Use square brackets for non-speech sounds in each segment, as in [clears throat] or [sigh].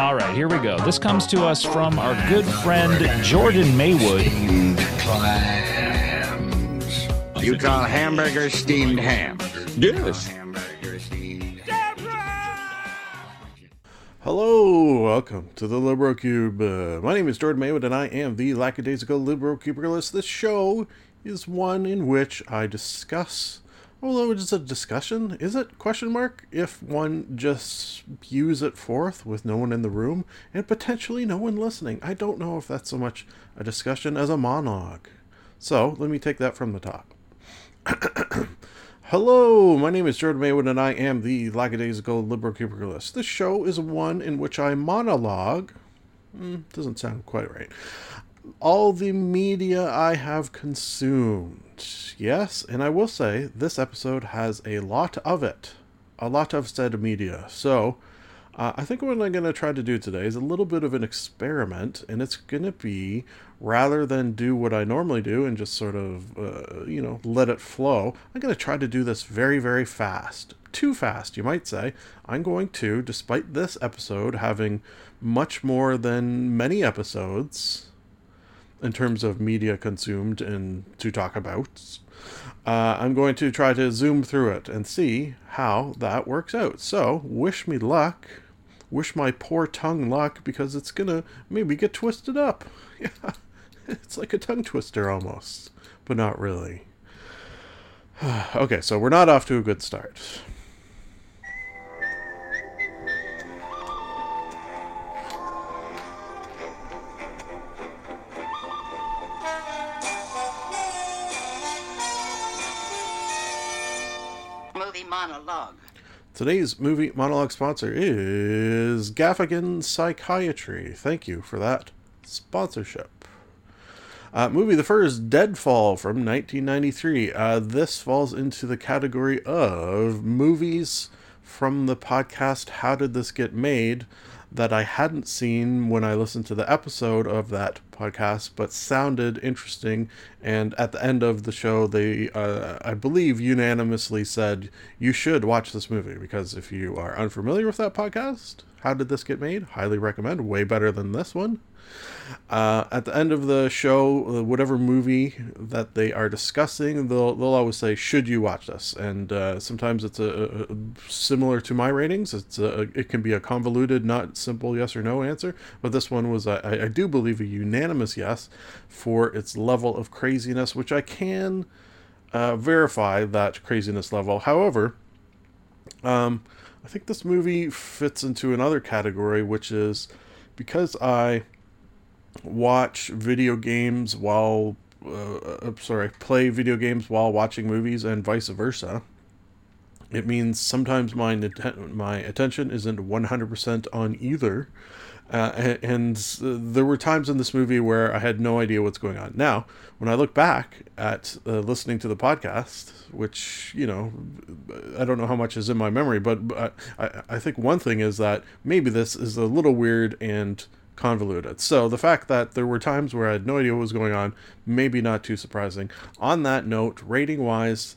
All right, here we go. This comes to us from our good friend Jordan Maywood. You call hamburgers steamed ham? Yes. Hello, welcome to the Libro Cube. Uh, my name is Jordan Maywood, and I am the lackadaisical Libro Cuberlist. This show is one in which I discuss, although it's a discussion, is it? Question mark. If one just spews it forth with no one in the room and potentially no one listening, I don't know if that's so much a discussion as a monologue. So let me take that from the top. [coughs] Hello, my name is Jordan Maywood, and I am the lackadaisical Libro Cuberlist. This show is one in which I monologue. Mm, doesn't sound quite right. All the media I have consumed. Yes, and I will say this episode has a lot of it. A lot of said media. So, uh, I think what I'm going to try to do today is a little bit of an experiment, and it's going to be rather than do what I normally do and just sort of, uh, you know, let it flow, I'm going to try to do this very, very fast. Too fast, you might say. I'm going to, despite this episode having much more than many episodes in terms of media consumed and to talk about, uh, I'm going to try to zoom through it and see how that works out. So, wish me luck. Wish my poor tongue luck because it's gonna maybe get twisted up. [laughs] Yeah, it's like a tongue twister almost, but not really. [sighs] okay, so we're not off to a good start. Monologue. Today's movie monologue sponsor is Gaffigan Psychiatry. Thank you for that sponsorship. Uh, movie The First Deadfall from 1993. Uh, this falls into the category of movies from the podcast How Did This Get Made that I hadn't seen when I listened to the episode of that podcast, but sounded interesting. And at the end of the show, they, uh, I believe, unanimously said, You should watch this movie because if you are unfamiliar with that podcast, How Did This Get Made? Highly recommend. Way better than this one. Uh, at the end of the show, uh, whatever movie that they are discussing, they'll they'll always say, "Should you watch this?" And uh, sometimes it's a, a, similar to my ratings. It's a, it can be a convoluted, not simple yes or no answer. But this one was, I, I do believe, a unanimous yes for its level of craziness, which I can uh, verify that craziness level. However, um, I think this movie fits into another category, which is because I watch video games while uh, sorry play video games while watching movies and vice versa it means sometimes my my attention isn't 100% on either uh, and there were times in this movie where I had no idea what's going on. Now, when I look back at uh, listening to the podcast, which you know, I don't know how much is in my memory, but I, I think one thing is that maybe this is a little weird and convoluted. So the fact that there were times where I had no idea what was going on, maybe not too surprising. On that note, rating wise,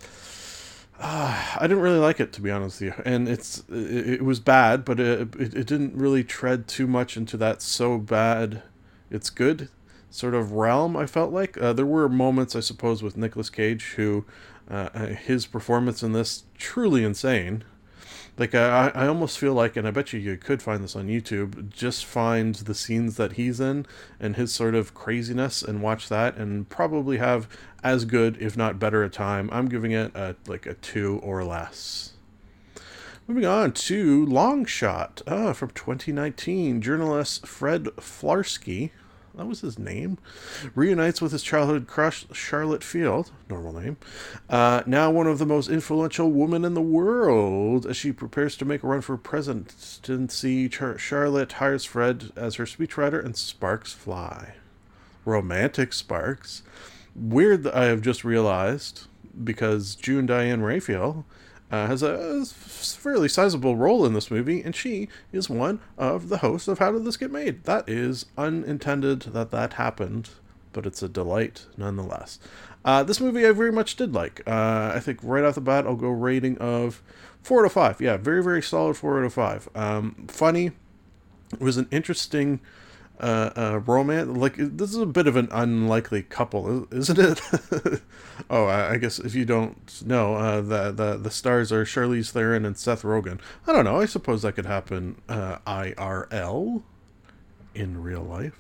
uh, I didn't really like it to be honest with you, and it's it, it was bad, but it, it, it didn't really tread too much into that so bad, it's good sort of realm. I felt like uh, there were moments, I suppose, with Nicolas Cage, who uh, his performance in this truly insane. Like I, I almost feel like, and I bet you you could find this on YouTube. Just find the scenes that he's in and his sort of craziness, and watch that, and probably have as good, if not better, a time. I'm giving it a like a two or less. Moving on to Long Shot uh, from 2019. Journalist Fred Flarsky, that was his name, reunites with his childhood crush, Charlotte Field, normal name, uh, now one of the most influential women in the world. As she prepares to make a run for presidency, Char- Charlotte hires Fred as her speechwriter and sparks fly. romantic sparks. Weird that I have just realized because June Diane Raphael uh, has a fairly sizable role in this movie, and she is one of the hosts of How Did This Get Made? That is unintended that that happened, but it's a delight nonetheless. Uh, this movie I very much did like. Uh, I think right off the bat, I'll go rating of 4 out of 5. Yeah, very, very solid 4 out of 5. Um, funny. It was an interesting uh, uh, romance. Like this is a bit of an unlikely couple, isn't it? [laughs] oh, I, guess if you don't know, uh, the the the stars are Charlize Theron and Seth Rogen. I don't know. I suppose that could happen uh, IRL in real life.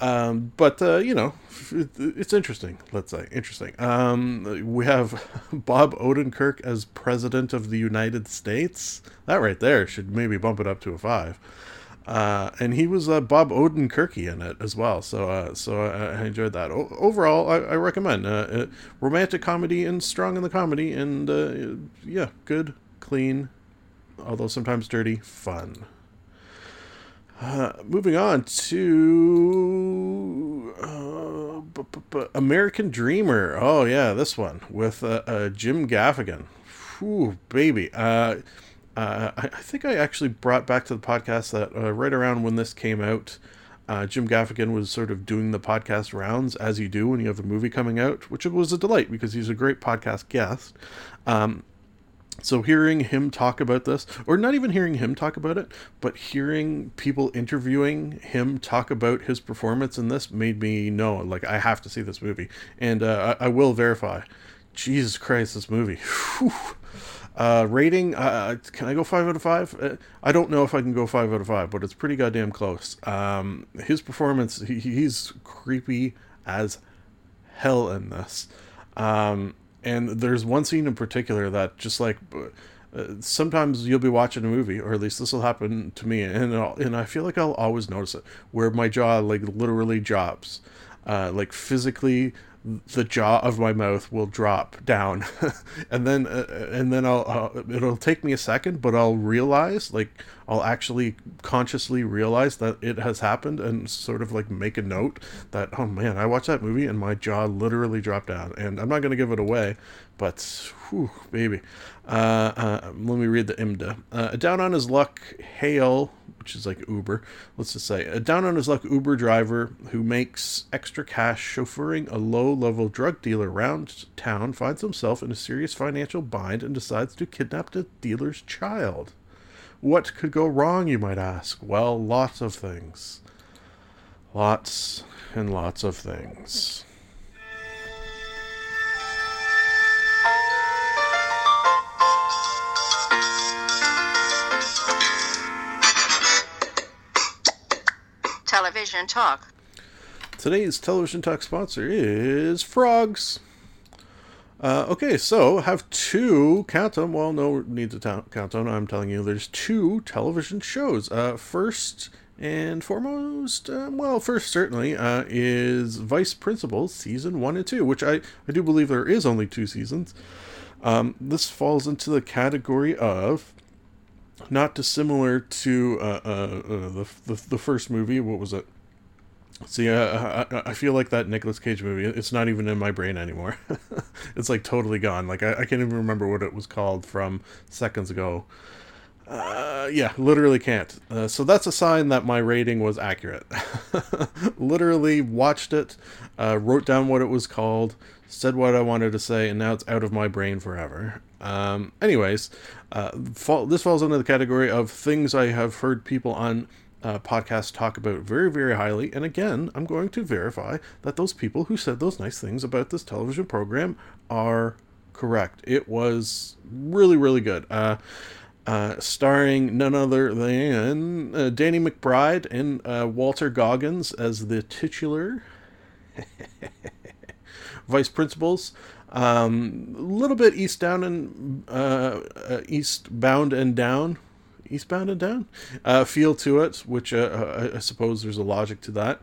Um, but uh, you know, it's interesting. Let's say interesting. Um, we have [laughs] Bob Odenkirk as president of the United States. That right there should maybe bump it up to a five. Uh, and he was uh, Bob Odenkirky in it as well. So, uh, so I, I enjoyed that. O- overall, I, I recommend uh, romantic comedy and strong in the comedy, and uh, yeah, good, clean, although sometimes dirty, fun. Uh, moving on to b- b- American Dreamer. Oh yeah, this one with Jim Gaffigan. Whew, baby. Uh, I, I, think I actually brought back to the podcast that uh, right around when this came out, uh, Jim Gaffigan was sort of doing the podcast rounds as you do when you have a movie coming out, which was a delight because he's a great podcast guest. Um, so hearing him talk about this, or not even hearing him talk about it, but hearing people interviewing him talk about his performance in this made me know, like, I have to see this movie. And uh, I, I will verify. Jesus Christ, this movie. [laughs] Whew uh, rating, uh, can I go five out of five? Uh, I don't know if I can go five out of five, but it's pretty goddamn close. Um, his performance, he, he's creepy as hell in this. Um, and there's one scene in particular that just like uh, sometimes you'll be watching a movie, or at least this will happen to me, and I'll, and I feel like I'll always notice it, where my jaw like literally drops, uh, like physically the jaw of my mouth will drop down. [laughs] And then uh, and then I'll uh, it'll take me a second but I'll realize like I'll actually consciously realize that it has happened and sort of like make a note that oh man I watched that movie and my jaw literally dropped down. And I'm not going to give it away but whew, baby uh, uh, let me read the IMDb uh, down on his luck Hale which is like Uber, let's just say. A down on his luck Uber driver who makes extra cash chauffeuring a low level drug dealer around town finds himself in a serious financial bind and decides to kidnap the dealer's child. What could go wrong, you might ask? Well, lots of things. Lots and lots of things. Television Talk. Today's Television Talk sponsor is Frogs. Uh, okay, so have two, count them, well, no need to ta- count them, I'm telling you, there's two television shows. Uh, first and foremost, uh, well, first certainly, uh, is Vice Principals Season 1 and 2, which I, I do believe there is only two seasons. Um, this falls into the category of not dissimilar to uh, uh, uh, the, the the first movie. What was it? See, uh, I, I feel like that Nicolas Cage movie. It's not even in my brain anymore. [laughs] it's like totally gone. Like I, I can't even remember what it was called from seconds ago. Uh, yeah, literally can't. Uh, so that's a sign that my rating was accurate. [laughs] literally watched it, uh, wrote down what it was called, said what I wanted to say, and now it's out of my brain forever. Um, anyways, uh, fall, this falls under the category of things I have heard people on uh, podcasts talk about very, very highly. And again, I'm going to verify that those people who said those nice things about this television program are correct. It was really, really good. Uh, uh, starring none other than uh, Danny McBride and uh, Walton Goggins as the titular [laughs] vice principals. Um, a little bit east down and uh, uh, and down, eastbound and down uh, feel to it, which uh, uh, I suppose there's a logic to that.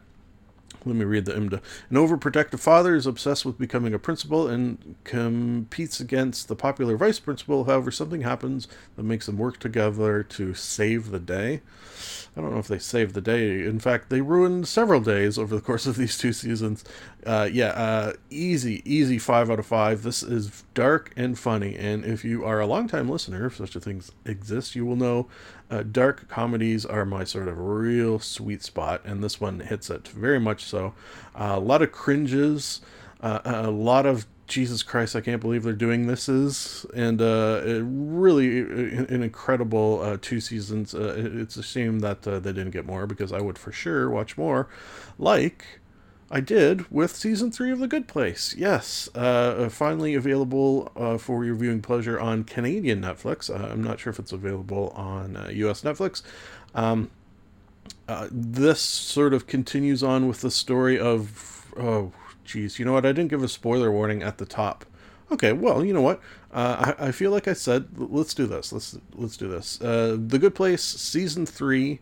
Let me read the IMDb. An overprotective father is obsessed with becoming a principal and competes against the popular vice principal. However, something happens that makes them work together to save the day. I don't know if they saved the day. In fact, they ruined several days over the course of these two seasons. Uh, yeah, uh, easy, easy five out of five. This is dark and funny. And if you are a longtime listener, if such a thing exists, you will know uh, dark comedies are my sort of real sweet spot. And this one hits it very much so. Uh, a lot of cringes, uh, a lot of Jesus Christ, I can't believe they're doing this is, and uh, really an incredible uh, two seasons. Uh, it's a shame that they didn't get more because I would for sure watch more, like I did with season three of The Good Place. Yes, uh, finally available uh, for your viewing pleasure on Canadian Netflix. I'm not sure if it's available on U.S. Netflix. Um, this sort of continues on with the story of oh Jeez, you know what? I didn't give a spoiler warning at the top. Okay, well, you know what? Uh, I, I feel like I said, let's do this. Let's let's do this. Uh, the Good Place season three.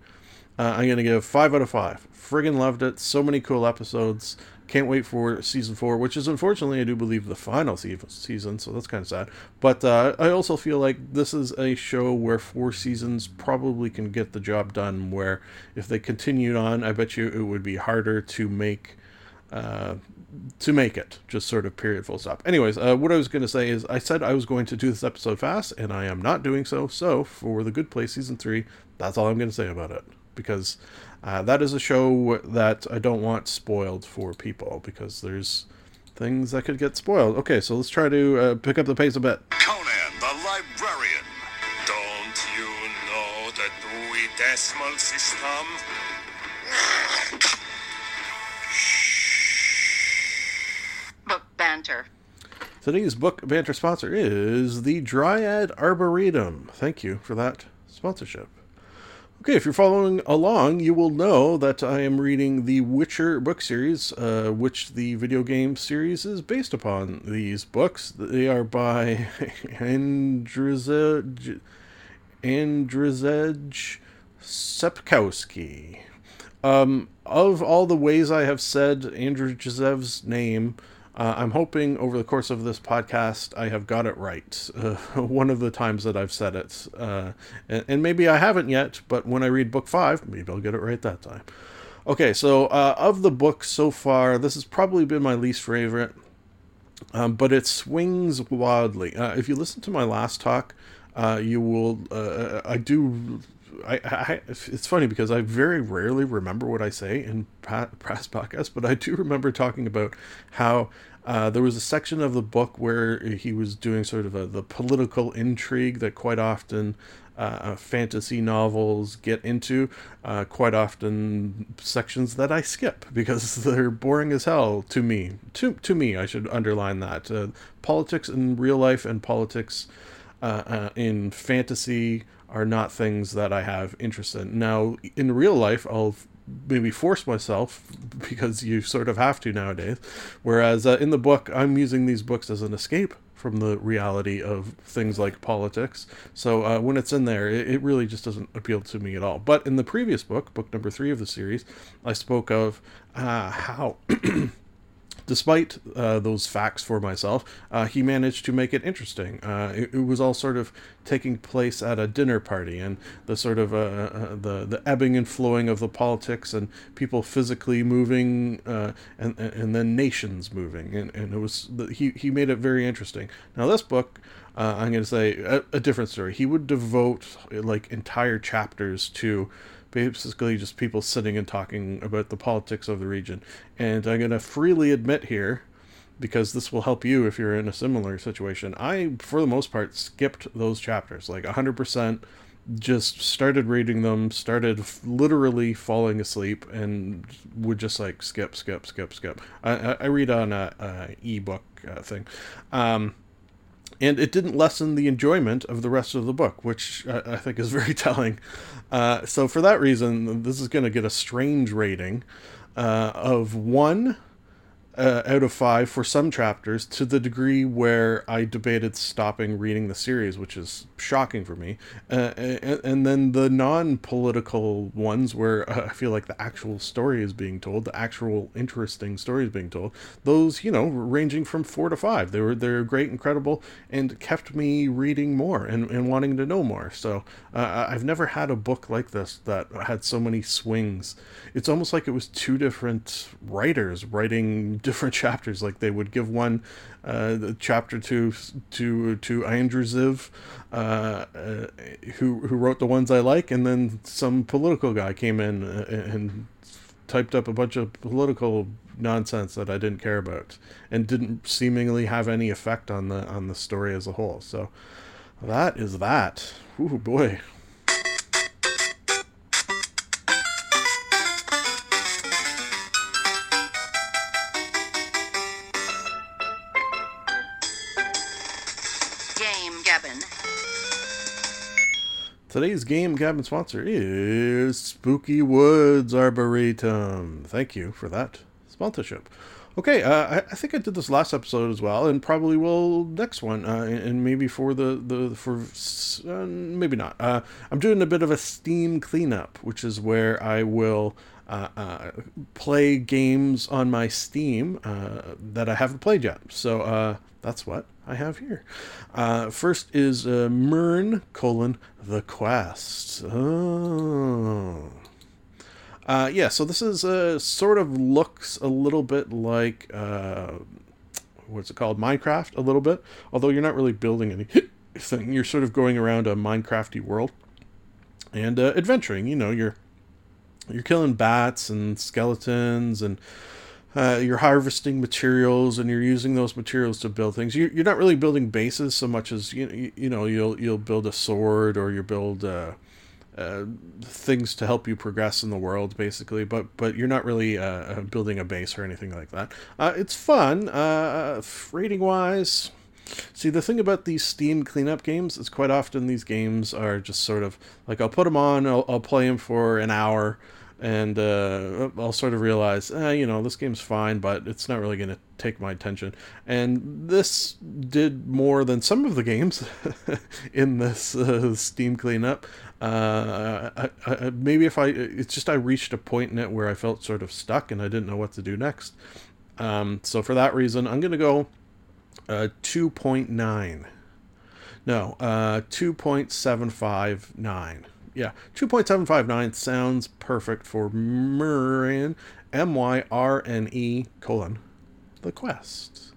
Uh, I'm gonna give five out of five. Friggin' loved it. So many cool episodes. Can't wait for season four, which is unfortunately I do believe the final season, so that's kind of sad. But uh, I also feel like this is a show where four seasons probably can get the job done. Where if they continued on, I bet you it would be harder to make uh, to make it. Just sort of period, full stop. Anyways, uh, what I was going to say is I said I was going to do this episode fast, and I am not doing so. So, for The Good Place Season 3, that's all I'm going to say about it. Because uh, that is a show that I don't want spoiled for people, because there's things that could get spoiled. Okay, so let's try to uh, pick up the pace a bit. Conan the Librarian. Don't you know the Dewey Decimal System? Book banter. Today's book banter sponsor is the Dryad Arboretum. Thank you for that sponsorship. Okay, if you're following along, you will know that I am reading the Witcher book series, uh, which the video game series is based upon. These books they are by [laughs] Andrzej Andrzej Sepkowski. Um, of all the ways I have said Andrew Josev's name, uh, I'm hoping over the course of this podcast I have got it right. Uh, [laughs] one of the times that I've said it. Uh, and, and, maybe I haven't yet, but when I read book five, maybe I'll get it right that time. Okay, so uh, of the books so far, this has probably been my least favorite, um, but it swings wildly. Uh, if you listen to my last talk, uh, you will. I do I, I, it's funny because I very rarely remember what I say in past podcasts, but I do remember talking about how uh, there was a section of the book where he was doing sort of a, the political intrigue that quite often uh, fantasy novels get into. Uh, quite often sections that I skip because [laughs] they're boring as hell to me. To to me, I should underline that. Uh, politics in real life and politics uh, uh, in fantasy are not things that I have interest in. Now, in real life, I'll maybe force myself [laughs] because you sort of have to nowadays. Whereas uh, in the book, I'm using these books as an escape from the reality of things like politics. So uh, when it's in there, it, it, really just doesn't appeal to me at all. But in the previous book, book number three of the series, I spoke of uh, how. [clears throat] despite uh, those facts for myself, uh, he managed to make it interesting. Uh, it, it, was all sort of taking place at a dinner party, and the sort of uh, uh, the the ebbing and flowing of the politics, and people physically moving, uh, and and then nations moving, and, and it was he he made it very interesting. Now this book. I'm going to say a, a different story. He would devote like entire chapters to basically just people sitting and talking about the politics of the region. And I'm going to freely admit here, because this will help you if you're in a similar situation, I, for the most part, skipped those chapters. Like 100% just started reading them, started literally falling asleep, and would just like skip, skip, skip, skip. I, I read on a, a ebook uh, thing. Um, and it didn't lessen the enjoyment of the rest of the book, which I, I think is very [laughs] telling. Uh, so for that reason, this is going to get a strange rating uh, of one. Uh, out of five for some chapters to the degree where I debated stopping reading the series, which is shocking for me. Uh, and, and then the non-political ones, where uh, I feel like the actual story is being told, the actual interesting story is being told. Those, you know, ranging from four to five. They were they're great, incredible, and kept me reading more and, and wanting to know more. So uh, I've never had a book like this that had so many swings. It's almost like it was two different writers writing different [laughs] chapters. Like they would give one uh, the chapter to to to Andrew Ziv, uh, uh, who who wrote the ones I like, and then some political guy came in uh, and typed up a bunch of political nonsense that I didn't care about and didn't seemingly have any effect on the on the story as a whole. So that is that. Ooh boy. Today's Game Gabbin' sponsor is Spooky Woods Arboretum. Thank you for that sponsorship. Okay, uh, I, think I did this last episode as well, and probably will next one, uh, and maybe for the the for uh, maybe not. Uh, I'm doing a bit of a Steam cleanup, which is where I will uh, uh, play games on my Steam that I haven't played yet. So that's what I have here. First is Myrne colon the Quest. Oh. Uh, yeah, so this is uh, sort of looks a little bit like uh, what's it called, Minecraft, a little bit. Although you're not really building anything, [laughs] you're sort of going around a Minecrafty world and uh, adventuring. You know, you're you're killing bats and skeletons and uh, you're harvesting materials and you're using those materials to build things. You, you're not really building bases so much as you you, you know you'll you'll build a sword or you build uh, uh, things to help you progress in the world, basically. But but you're not really uh, building a base or anything like that. Uh, it's fun. Uh, rating wise. See, the thing about these Steam cleanup games is quite often these games are just sort of like I'll put them on, I'll, I'll play them for an hour, and uh, I'll sort of realize, eh, you know, this game's fine, but it's not really going to take my attention. And this did more than some of the games [laughs] in this uh, Steam cleanup. Uh, I, I, maybe if I, it's just I reached a point in it where I felt sort of stuck and I didn't know what to do next. Um, so for that reason, I'm going to go uh, 2.9. No, uh, 2.759 yeah, 2.759 sounds perfect for Myrne, M Y R N E colon, the quest.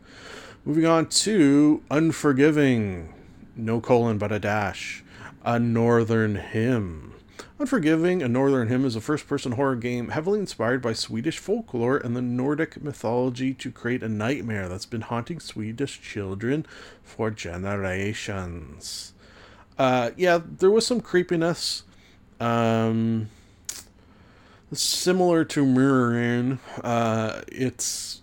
Moving on to Unforgiving, no colon but a dash, a Northern Hymn. Unforgiving, a Northern Hymn is a first person horror game heavily inspired by Swedish folklore and the Nordic mythology to create a nightmare that's been haunting Swedish children for generations. Uh, yeah, there was some creepiness. Um, similar to Mirrorin, uh, it's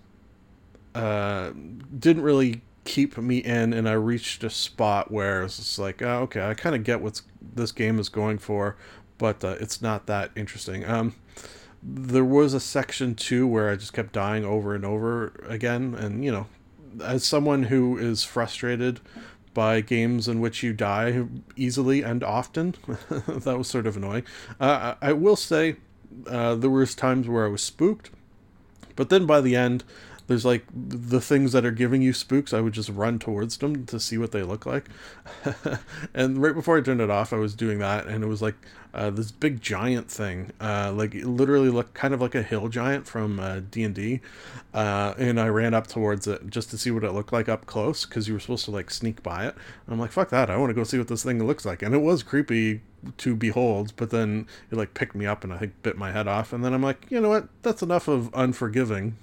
uh, didn't really keep me in, and I reached a spot where it's like, oh, okay, I kind of get what this game is going for, but uh, it's not that interesting. Um, there was a section two where I just kept dying over and over again, and you know, as someone who is frustrated by games in which you die easily and often. [laughs] that was sort of annoying. Uh, I will say uh, there was times where I was spooked, but then by the end, there's like the things that are giving you spooks. I would just run towards them to see what they look like. [laughs] and right before I turned it off, I was doing that, and it was like uh, this big giant thing, uh, like it literally looked kind of like a hill giant from uh, D and D. Uh, and I ran up towards it just to see what it looked like up close because you were supposed to like sneak by it. And I'm like, fuck that! I want to go see what this thing looks like. And it was creepy to behold, but then it like picked me up and I think bit my head off. And then I'm like, you know what? That's enough of unforgiving.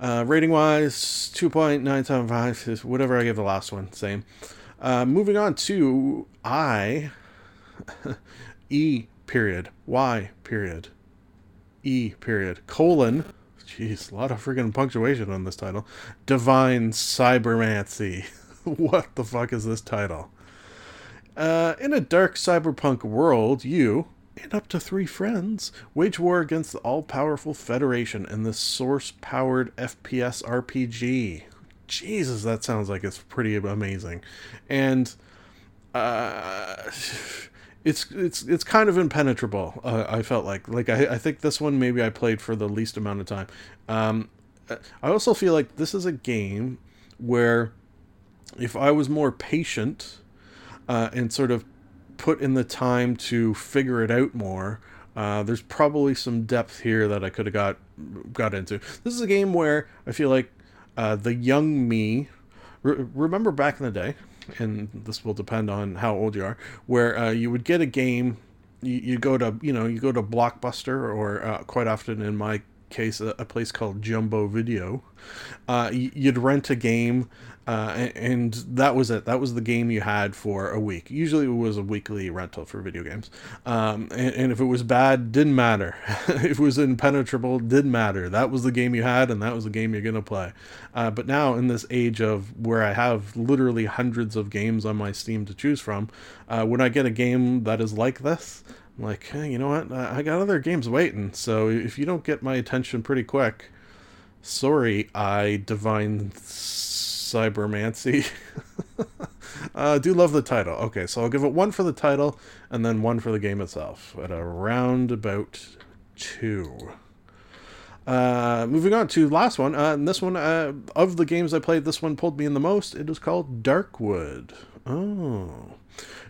Uh, rating wise, 2.975 is whatever I gave the last one, same. Uh, moving on to I, [laughs] E period, Y period, E period, colon, jeez, a lot of freaking punctuation on this title. Divine Cybermancy. [laughs] what the fuck is this title? Uh, in a dark cyberpunk world, you, and up to three friends wage war against the all-powerful Federation in this source-powered FPS RPG. Jesus, that sounds like it's pretty amazing, and uh, it's it's it's kind of impenetrable. Uh, I felt like like I, I think this one maybe I played for the least amount of time. Um, I also feel like this is a game where if I was more patient uh, and sort of put in the time to figure it out more, uh, there's probably some depth here that I could have got got into. This is a game where I feel like uh, the young me. Re- remember back in the day, and this will depend on how old you are, where uh, you would get a game. You, you go to you know you go to Blockbuster or uh, quite often in my case a, a place called Jumbo Video. Uh, you'd rent a game, uh, and that was it. That was the game you had for a week. Usually it was a weekly rental for video games. Um, and, and, if it was bad, didn't matter. [laughs] if it was impenetrable, didn't matter. That was the game you had, and that was the game you're gonna play. Uh, but now in this age of where I have literally hundreds of games on my Steam to choose from, uh, when I get a game that is like this, like, hey, you know what? I got other games waiting. So if you don't get my attention pretty quick, sorry, I divine cybermancy. [laughs] Uh, do love the title. Okay, so I'll give it one for the title and then one for the game itself at a roundabout two. Uh, moving on to last one. Uh, and this one, uh, of the games I played, this one pulled me in the most. It is called Darkwood. Oh.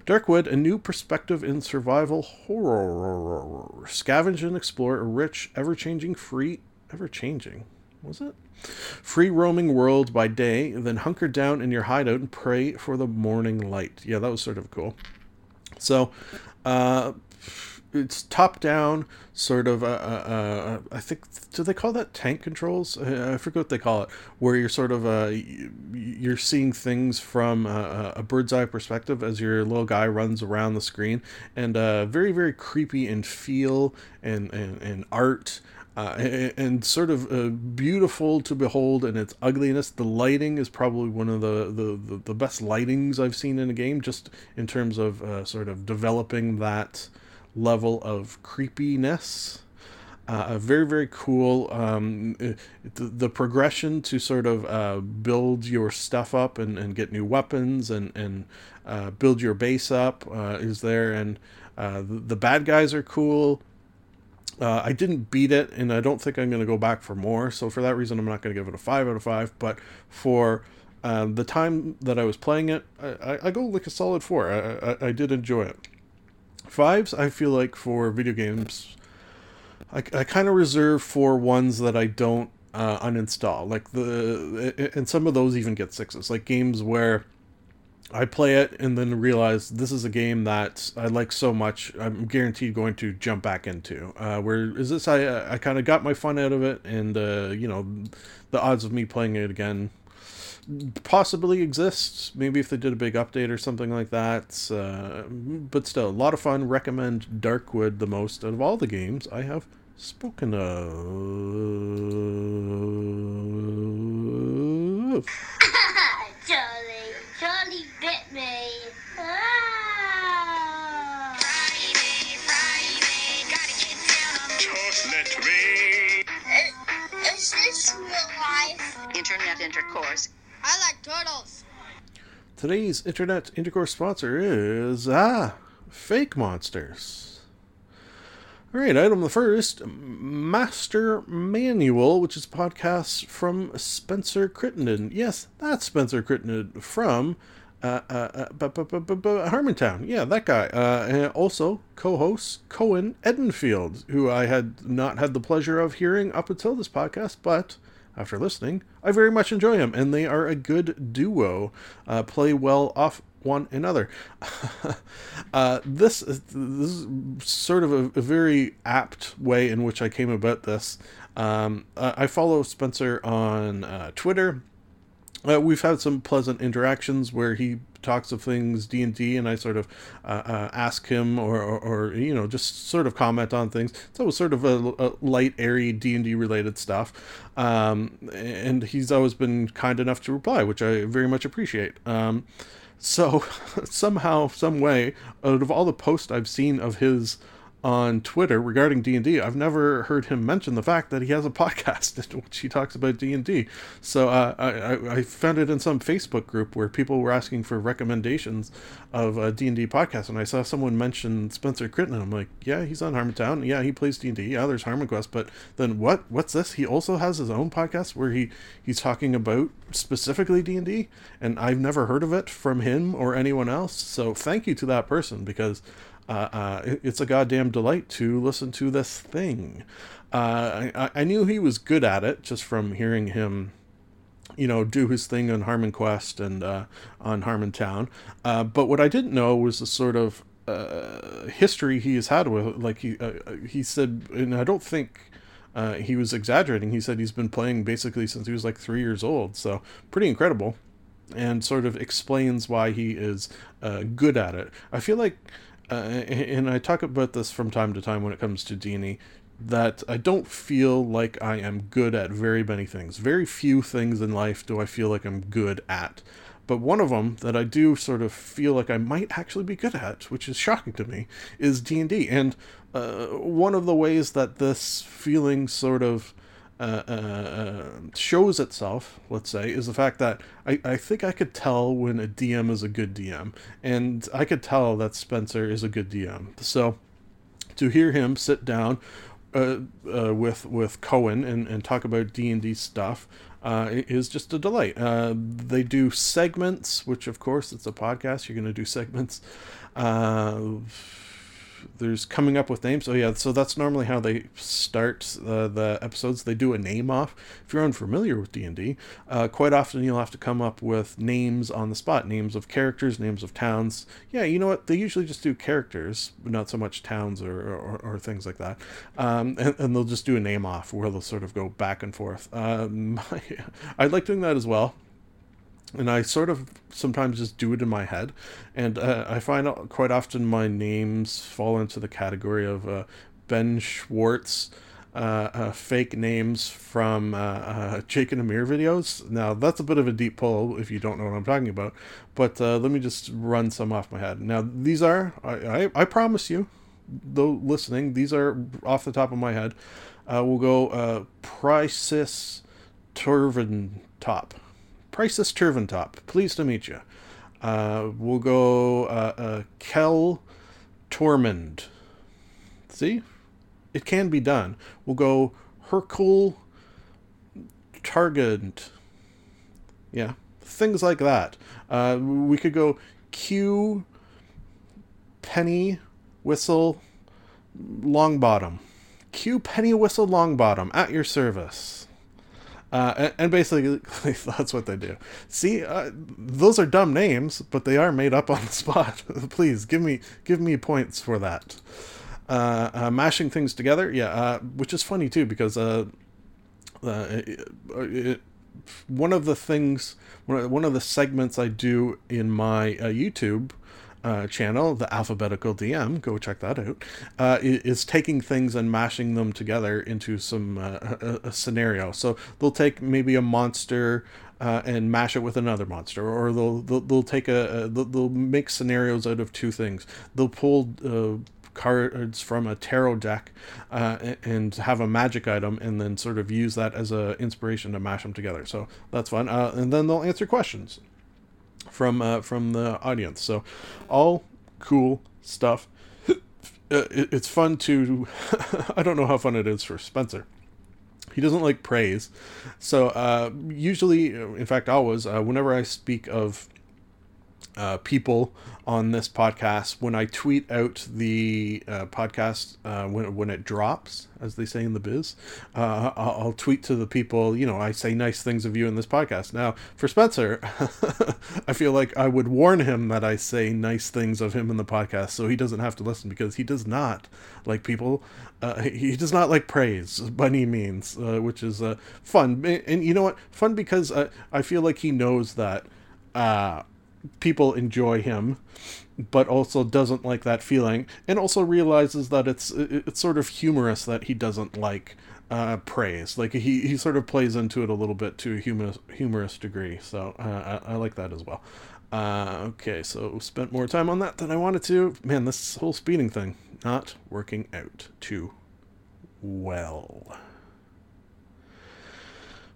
Darkwood, a new perspective in survival horror. Scavenge and explore a rich, ever changing, free. Ever changing? Was it? Free roaming world by day, then hunker down in your hideout and pray for the morning light. Yeah, that was sort of cool. So, uh, it's top down, sort of. Uh, uh, uh, I think do they call that tank controls? I forget what they call it. Where you're sort of you're seeing things from a, a bird's eye perspective as your little guy runs around the screen, and very very creepy in feel and and, and art uh, and, and, sort of uh, beautiful to behold in its ugliness. The lighting is probably one of the, the, the, the best lightings I've seen in a game, just in terms of uh, sort of developing that level of creepiness. Uh, very very cool. Um, the, the, progression to sort of uh, build your stuff up and, and get new weapons and and uh, build your base up uh, is there, and uh, the, the, bad guys are cool. Uh, I didn't beat it, and I don't think I'm going to go back for more. So for that reason, I'm not going to give it a five out of five. But for the time that I was playing it, I, I go like a solid four. I, I, I, did enjoy it. Fives, I feel like for video games, I, I kind of reserve for ones that I don't uh, uninstall. Like the, and some of those even get sixes. Like games where I play it and then realize this is a game that I like so much. I'm guaranteed going to jump back into. Uh, where is this? I I kind of got my fun out of it, and uh, you know, the odds of me playing it again possibly exists. Maybe if they did a big update or something like that. Uh, but still, a lot of fun. Recommend Darkwood the most out of all the games I have spoken of. [laughs] Charlie Charlie bit me. Ah! Friday, Friday, gotta get down on Just let me. Is, is this real life? Internet intercourse. I like turtles. Today's internet intercourse sponsor is ah, Fake Monsters. All right, item the first Master Manual, which is a podcast from Spencer Crittenden. Yes, that's Spencer Crittenden from uh, uh, uh, Harmontown. Yeah, that guy. Uh, also co host Cohen Edenfield, who I had not had the pleasure of hearing up until this podcast, but after listening, I very much enjoy him, and they are a good duo. Uh, play well off one another. [laughs] uh, this, this is sort of a, a, very apt way in which I came about this. Um, I follow Spencer on uh, Twitter. Uh, we've had some pleasant interactions where he talks of things D and D, and I sort of uh, uh, ask him or, or, or, you know just sort of comment on things. So it was sort of a, a light, airy D and D related stuff, um, and he's always been kind enough to reply, which I very much appreciate. Um, so [laughs] somehow, some way, out of all the posts I've seen of his on Twitter regarding D and D. I've never heard him mention the fact that he has a [laughs] podcast in which he talks about D and D. So uh, I, I found it in some Facebook group where people were asking for recommendations of D and D podcast, and I saw someone mention Spencer Crittenden. I'm like, yeah, he's on Harmontown. Yeah, he plays D and D. Yeah, there's HarmonQuest. But then what? What's this? He also has his own podcast where he he's talking about specifically D and D, and I've never heard of it from him or anyone else. So thank you to that person because uh, uh, it's a goddamn delight to listen to this thing. Uh, I, I knew he was good at it just from hearing him, you know, do his thing on HarmonQuest and uh, on Harmontown. Uh, but what I didn't know was the sort of history he has had with, like he he said, and I don't think. he was exaggerating. He said he's been playing basically since he was like three years old. So pretty incredible, and sort of explains why he is good at it. I feel like uh, and I talk about this from time to time when it comes to D&D, that I don't feel like I am good at very many things. Very few things in life do I feel like I'm good at. But one of them that I do sort of feel like I might actually be good at, which is shocking to me, is D&D. And uh, one of the ways that this feeling sort of uh, uh, uh, shows itself, let's say, is the fact that I, I think I could tell when a DM is a good DM, and I could tell that Spencer is a good DM. So to hear him sit down uh, uh, with with Cohen and, and talk about D and D stuff is just a delight. They do segments, which of course it's a podcast. You're going to do segments. There's coming up with names. Oh yeah, so that's normally how they start uh, the episodes. They do a name off. If you're unfamiliar with D and D, uh, quite often you'll have to come up with names on the spot, names of characters, names of towns. Yeah, you know what? They usually just do characters, not so much towns or or, or things like that. Um, [laughs] and, and, they'll just do a name off where they'll sort of go back and forth. Um, [laughs] I like doing that as well and I sort of sometimes just do it in my head, and uh, I find quite often my names fall into the category of uh, Ben Schwartz, uh, uh fake names from uh, uh, Jake and Amir videos. Now that's a bit of a deep pull if you don't know what I'm talking about, but let me just run some off my head. Now these are I, I, I promise you, though listening, these are off the top of my head. we'll go uh, Prices Turvin Top. Priceless Turventop. Pleased to meet you. Uh, we'll go uh, uh, Kel Tormund. See? It can be done. We'll go Hercule Targant. Yeah. Things like that. Uh, we could go Q Penny Whistle Longbottom. Q Penny Whistle Longbottom at your service. Uh, and, and, basically, [laughs] that's what they do. See, uh, those are dumb names, but they are made up on the [laughs] spot. [laughs] Please give me give me points for that. Uh, uh mashing things together, yeah, uh, which is funny too because it, it, one of the things, one of the segments I do in my YouTube uh, channel, the Alphabetical DM, go check that out, uh, is taking things and mashing them together into some uh, a, a, scenario. So they'll take maybe a monster uh, and mash it with another monster, or they'll they'll, they'll take a, they'll, they'll, make scenarios out of two things. They'll pull uh, cards from a tarot deck uh, and have a magic item and then sort of use that as a inspiration to mash them together so that's fun uh, and then they'll answer questions from uh, from the audience. So, all cool stuff. Uh, it's fun to. [laughs] I don't know how fun it is for Spencer. He doesn't like praise, so uh, usually, in fact, always, uh, whenever I speak of uh, people on this podcast when I tweet out the uh, podcast uh, when when it drops, as they say in the biz. Uh, I'll, I'll, tweet to the people. You know, I say nice things of you in this podcast. Now, for Spencer, [laughs] I feel like I would warn him that I say nice things of him in the podcast, so he doesn't have to listen because he does not like people. Uh, he does not like praise by any means, uh, which is fun. And you know what? Fun because I feel like he knows that people enjoy him but also doesn't like that feeling and also realizes that it's it's sort of humorous that he doesn't like uh, praise like he, he sort of plays into it a little bit to a humorous humorous degree so uh, I, I, like that as well uh, okay so spent more time on that than I wanted to man this whole speeding thing not working out too well.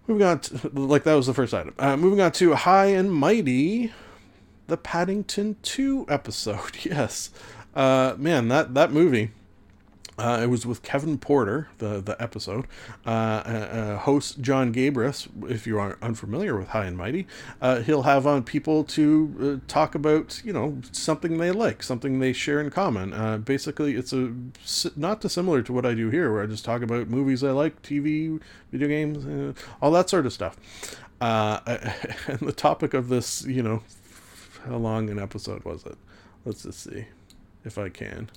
Moving on, to, like that was the first item. Uh, moving on to High and Mighty, the Paddington Two episode. [laughs] Yes, uh, man, that that movie. Uh, it was with Kevin Porter, the the episode. Uh, uh, uh host Jon Gabrus, if you are unfamiliar with High and Mighty, uh, he'll have on people to uh, talk about you know something they like, something they share in common. basically, it's a not dissimilar to what I do here, where I just talk about movies I like, TV, video games, all that sort of stuff. [laughs] and the topic of this, you know, how long an episode was it? Let's just see if I can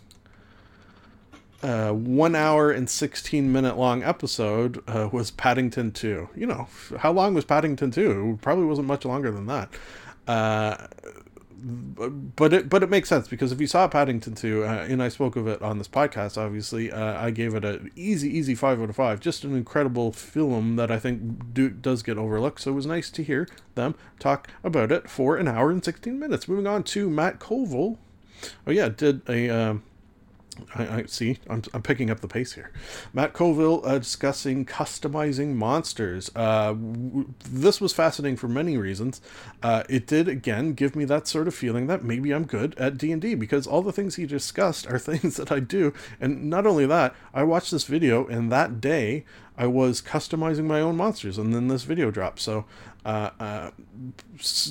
uh, one hour and 16 minute long episode uh, was Paddington 2. You know, how long was Paddington 2? It probably wasn't much longer than that. Uh, but it but it makes sense because if you saw Paddington 2, uh, and I spoke of it on this podcast, obviously, uh, I gave it an easy, easy 5 out of 5. Just an incredible film that I think do, does get overlooked. So it was nice to hear them talk about it for an hour and 16 minutes. Moving on to Matt Colville. Oh, yeah, did a. Um, I, I, see. I'm, I'm picking up the pace here. Matt Colville uh, discussing customizing monsters. Uh, w- this was fascinating for many reasons. Uh, it did again give me that sort of feeling that maybe I'm good at D and D because all the things he discussed are [laughs] things that I do. And not only that, I watched this video and that day I was customizing my own monsters, and then this video dropped. So uh, uh,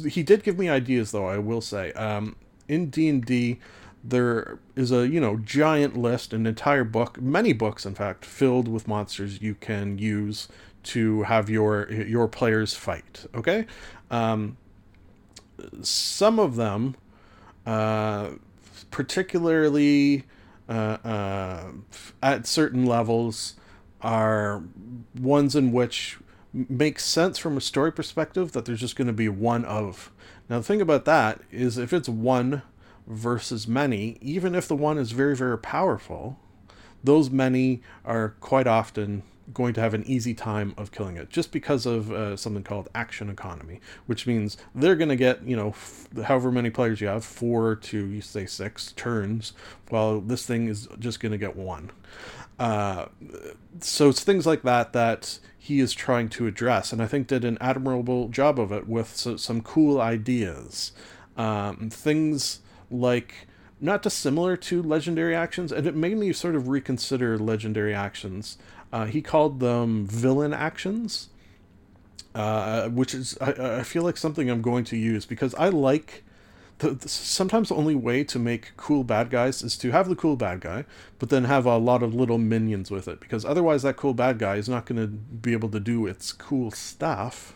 he did give me ideas, though I will say. Um, in D and D there is a you know giant list an entire book many books in fact filled with monsters you can use to have your your players fight okay? Um, some of them uh, particularly uh, uh, at certain levels are ones in which make sense from a story perspective that there's just going to be one of. Now the thing about that is if it's one versus many, even if the one is very, very powerful, those many are quite often going to have an easy time of killing it just because of uh, something called action economy, which means they're going to get, you know, f- however many players you have, four to, you say, six turns, while this thing is just going to get one. Uh, so it's things like that that he is trying to address, and I think did an admirable job of it with so, some cool ideas. Um, things like not dissimilar to legendary actions, and it made me sort of reconsider legendary actions. Uh, he called them villain actions, uh, which is I, I, feel like something I'm going to use because I like. The, the, sometimes the only way to make cool bad guys is to have the cool bad guy, but then have a lot of little minions with it, because otherwise that cool bad guy is not going to be able to do its cool stuff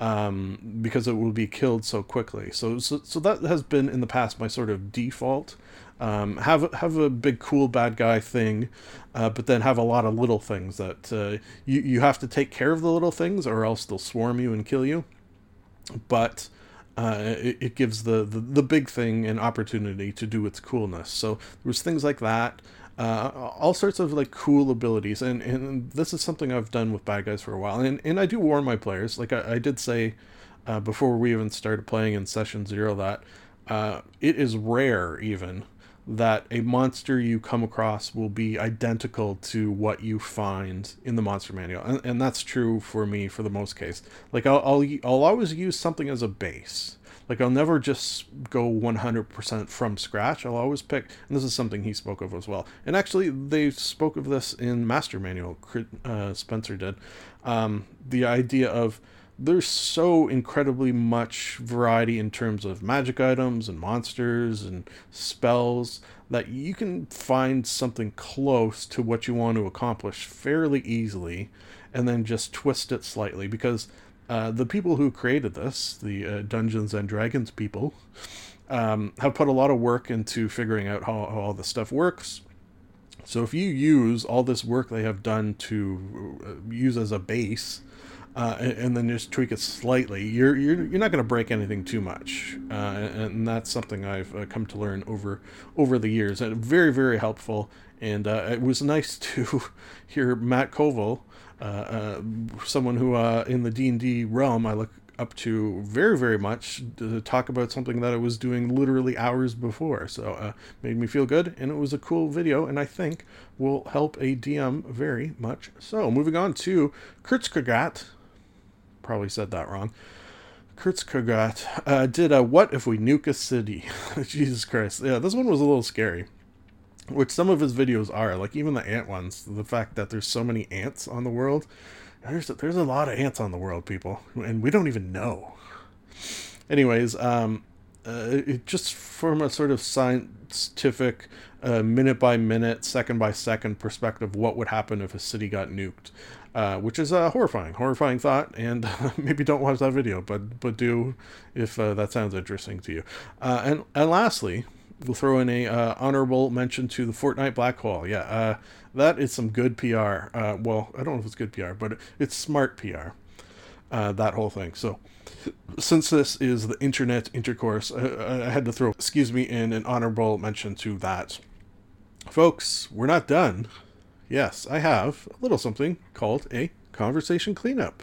um, because it will be killed so quickly. So, so, so that has been in the past my sort of default. Um, have have a big cool bad guy thing, uh, but then have a lot of little things that uh, you you have to take care of the little things, or else they'll swarm you and kill you. But uh, it, it, gives the, the the big thing an opportunity to do its coolness. So there was things like that uh, all sorts of like cool abilities and, and this is something i've done with bad guys for a while and, and i do warn my players like i, I did say uh, before we even started playing in session zero that uh, it is rare even that a monster you come across will be identical to what you find in the monster manual and, and that's true for me for the most case. Like I'll, I'll, I'll always use something as a base like I'll never just go 100% from scratch. I'll always pick, and this is something he spoke of as well. And actually, they spoke of this in Master Manual. Uh, Spencer did um, the idea of there's so incredibly much variety in terms of magic items and monsters and spells that you can find something close to what you want to accomplish fairly easily and then just twist it slightly because uh, the people who created this, the uh, Dungeons and Dragons people, um, have put a lot of work into figuring out how, how all this stuff works. So if you use all this work they have done to uh, use as a base, uh, and, then just tweak it slightly, you're you're, you're not going to break anything too much, uh, and, that's something I've uh, come to learn over over the years, and very very helpful. And it was nice [laughs] to hear Matt Colville uh, uh, someone who uh, in the D and D realm I look up to very, very much to talk about something that I was doing literally hours before. So uh, made me feel good, and it was a cool video, and I think will help a DM very much. So moving on to Kurzgesagt, probably said that wrong. Kurzgesagt uh, did a "What if we nuke a city?" [laughs] Jesus Christ, yeah, this one was a little scary which some of his videos are like even the ant ones the fact that there's so many ants on the world. There's a, there's a lot of ants on the world people and we don't even know. Anyways um uh, it just from a sort of scientific uh, minute by minute second by second perspective what would happen if a city got nuked uh, which is a horrifying horrifying thought and [laughs] maybe don't watch that video but but do if uh, that sounds interesting to you. Uh, and and lastly we'll throw in a uh, honorable mention to the Fortnite Black Hole. Yeah, uh, that is some good PR. Uh, well, I don't know if it's good PR, but it's smart PR. Uh, that whole thing. So, since this is the internet intercourse, I, I had to throw, excuse me, in an honorable mention to that. Folks, we're not done. Yes, I have a little something called a conversation cleanup.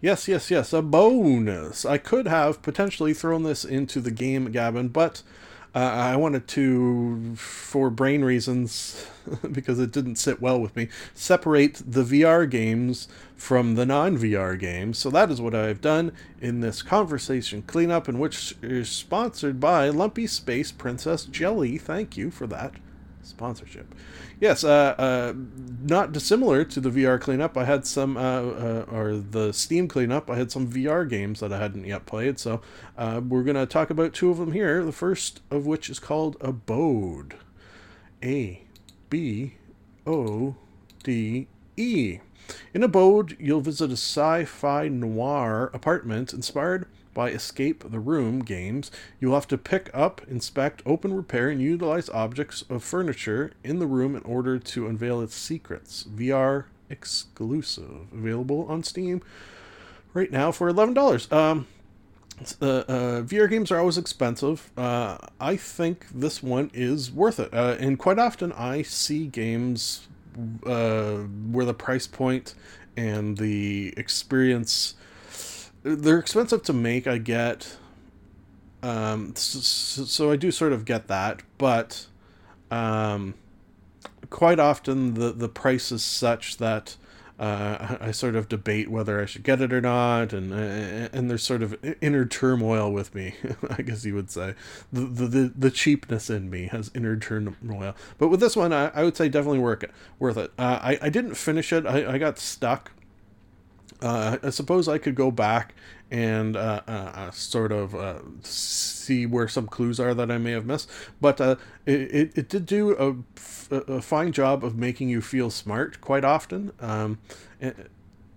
Yes, yes, yes, a bonus. I could have potentially thrown this into the game, Gabbin', but uh, I wanted to, for brain reasons, [laughs] because it didn't sit well with me, separate the VR games from the non VR games. So that is what I've done in this conversation cleanup, in which is sponsored by Lumpy Space Princess Jelly. Thank you for that sponsorship. Yes, uh, uh, not dissimilar to the VR cleanup. I had some, uh, uh, or the Steam cleanup. I had some VR games that I hadn't yet played. So uh, we're gonna talk about two of them here. The first of which is called Abode. A, B, O, D, E. In Abode, you'll visit a sci-fi noir apartment inspired by Escape the Room games, you'll have to pick up, inspect, open, repair, and utilize objects of furniture in the room in order to unveil its secrets. VR exclusive. Available on Steam right now for $11. Um, uh, uh, VR games are always expensive. Uh, I think this one is worth it. Uh, and quite often I see games uh, where the price point and the experience they're expensive to make. I get. Um, so, so I do sort of get that, but um, quite often the the price is such that uh, I sort of debate whether I should get it or not, and and there's sort of inner turmoil with me, [laughs] I guess you would say. The, the the cheapness in me has inner turmoil. But with this one, I, I would say definitely worth it. Worth it. Uh, I I didn't finish it. I, I got stuck uh, I suppose I could go back and uh, uh, uh sort of uh, see where some clues are that I may have missed. But uh, it, it did do a, a, fine job of making you feel smart quite often. Um, and,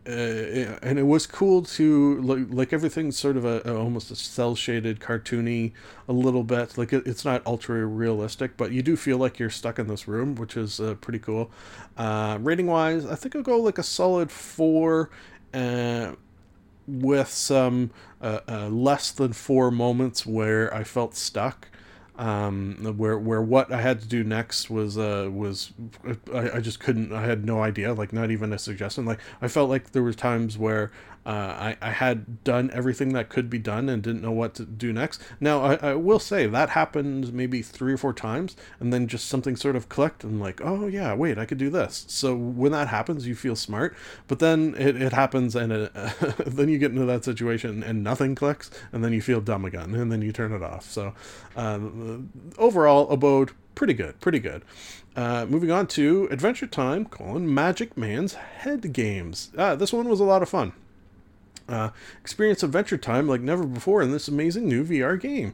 and it was cool to like, like everything's sort of a, a almost a cell shaded cartoony a little bit like it, it's not ultra realistic but you do feel like you're stuck in this room which is pretty cool rating wise i think i'll go like a solid four uh, with some uh, uh, less than four moments where I felt stuck. Um, where where what I had to do next was uh was I, I just couldn't I had no idea like not even a suggestion like I felt like there was times where uh, I, I had done everything that could be done and didn't know what to do next. Now, I, I will say that happened maybe three or four times, and then just something sort of clicked, and like, oh, yeah, wait, I could do this. So when that happens, you feel smart, but then it, it happens, and it, [laughs] then you get into that situation and nothing clicks, and then you feel dumb again, and then you turn it off. So uh, overall, Abode, pretty good, pretty good. Uh, moving on to Adventure Time, colon, Magic Man's Head Games. Uh, this one was a lot of fun. Uh, experience adventure time like never before in this amazing new VR game.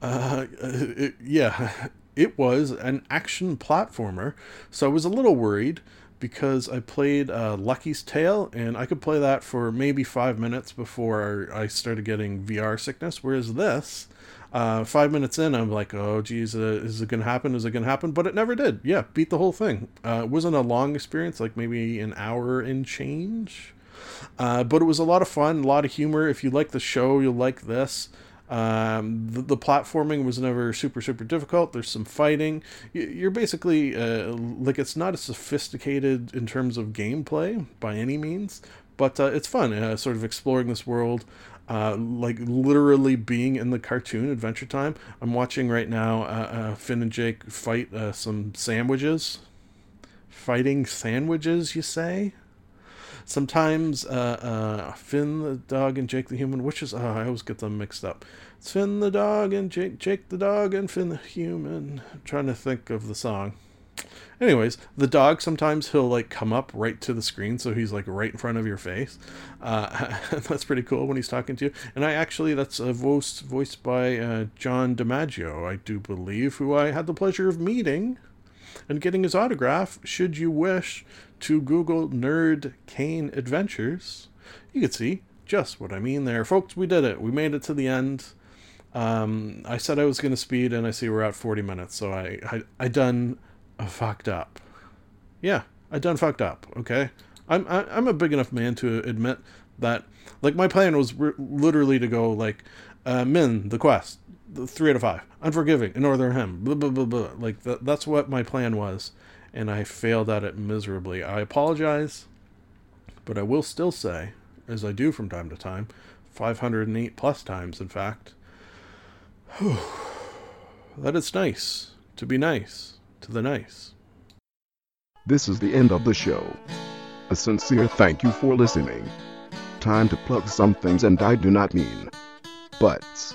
Uh, it, yeah, [laughs] it was an action platformer, so I was a little worried because I played uh, Lucky's Tale and I could play that for maybe five minutes before I started getting VR sickness. Whereas this, Uh, five minutes in, I'm like, oh, geez, uh, is it going to happen? Is it going to happen? But it never did. Yeah, beat the whole thing. Uh, it wasn't a long experience, like maybe an hour and change. Uh, but it was a lot of fun, a lot of humor. If you like the show, you'll like this. Um, the, the, platforming was never super super difficult. There's some fighting. You're basically uh, like it's not as sophisticated in terms of gameplay by any means, but uh, it's fun. Uh, sort of exploring this world, uh, like literally being in the cartoon Adventure Time. I'm watching right now. Uh, uh, Finn and Jake fight some sandwiches. Fighting sandwiches, you say? Sometimes uh, uh, Finn the dog and Jake the human, which is, oh, I always get them mixed up. It's Finn the dog and Jake, Jake the dog and Finn the human. I'm trying to think of the song. Anyways, the dog sometimes he'll like come up right to the screen, so he's like right in front of your face. Uh, [laughs] that's pretty cool when he's talking to you. And I actually, that's a voice voiced by uh, John DiMaggio, I do believe, who I had the pleasure of meeting and getting his autograph. Should you wish to Google Nerd Kane Adventures, you can see just what I mean there. Folks, we did it. We made it to the end. Um, I said I was going to speed, and I see we're at 40 minutes, so I, I, I done fucked up. Yeah, I done fucked up, okay? I'm, I, am i am a big enough man to admit that, like, my plan was r- literally to go, like, uh, Myrne, the quest, three out of five, Unforgiving, A Northern Hymn, blah, blah, blah, blah. Like, th- that's what my plan was and I failed at it miserably. I apologize, but I will still say, as I do from time to time, 508 plus times, in fact, whew, [sighs] that it's nice to be nice to the nice. This is the end of the show. A sincere thank you for listening. Time to plug some things, and I do not mean butts.